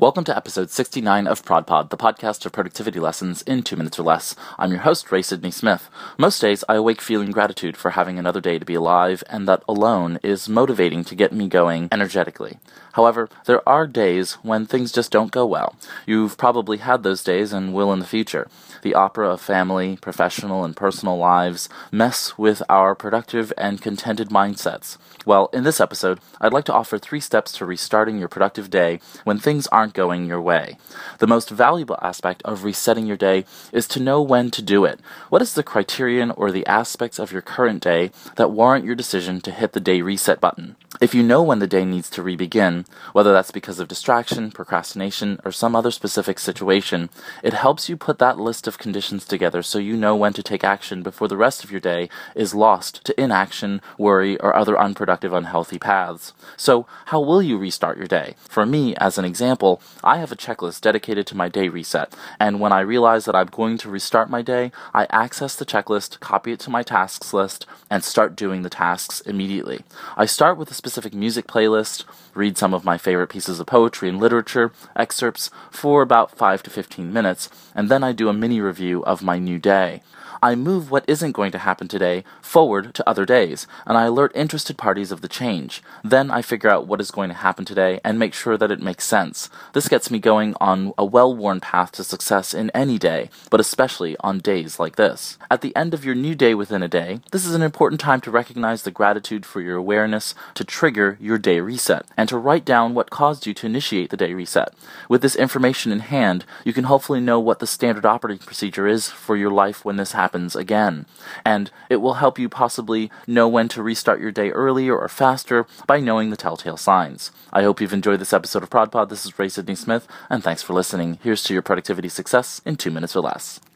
Welcome to episode 69 of ProdPod, the podcast of productivity lessons in two minutes or less. I'm your host, Ray Sidney Smith. Most days, I awake feeling gratitude for having another day to be alive, and that alone is motivating to get me going energetically. However, there are days when things just don't go well. You've probably had those days and will in the future. The opera of family, professional, and personal lives mess with our productive and contented mindsets. Well, in this episode, I'd like to offer three steps to restarting your productive day when things aren't going your way. The most valuable aspect of resetting your day is to know when to do it. What is the criterion or the aspects of your current day that warrant your decision to hit the day reset button? If you know when the day needs to re-begin, whether that's because of distraction, procrastination, or some other specific situation, it helps you put that list of conditions together so you know when to take action before the rest of your day is lost to inaction, worry, or other unproductive, unhealthy paths. So, how will you restart your day? For me, as an example, I have a checklist dedicated to my day reset, and when I realize that I'm going to restart my day, I access the checklist, copy it to my tasks list, and start doing the tasks immediately. I start with a specific music playlist, read some of my favorite pieces of poetry and literature, excerpts, for about 5 to 15 minutes, and then I do a mini review of my new day. I move what isn't going to happen today forward to other days, and I alert interested parties of the change. Then I figure out what is going to happen today and make sure that it makes sense. This gets me going on a well worn path to success in any day, but especially on days like this. At the end of your new day within a day, this is an important time to recognize the gratitude for your awareness to trigger your day reset and to write down what caused you to initiate the day reset. With this information in hand, you can hopefully know what the standard operating procedure is for your life when this happens again. And it will help you possibly know when to restart your day earlier or faster by knowing the telltale signs. I hope you've enjoyed this episode of ProdPod. This is Ray Sidney Smith, and thanks for listening. Here's to your productivity success in two minutes or less.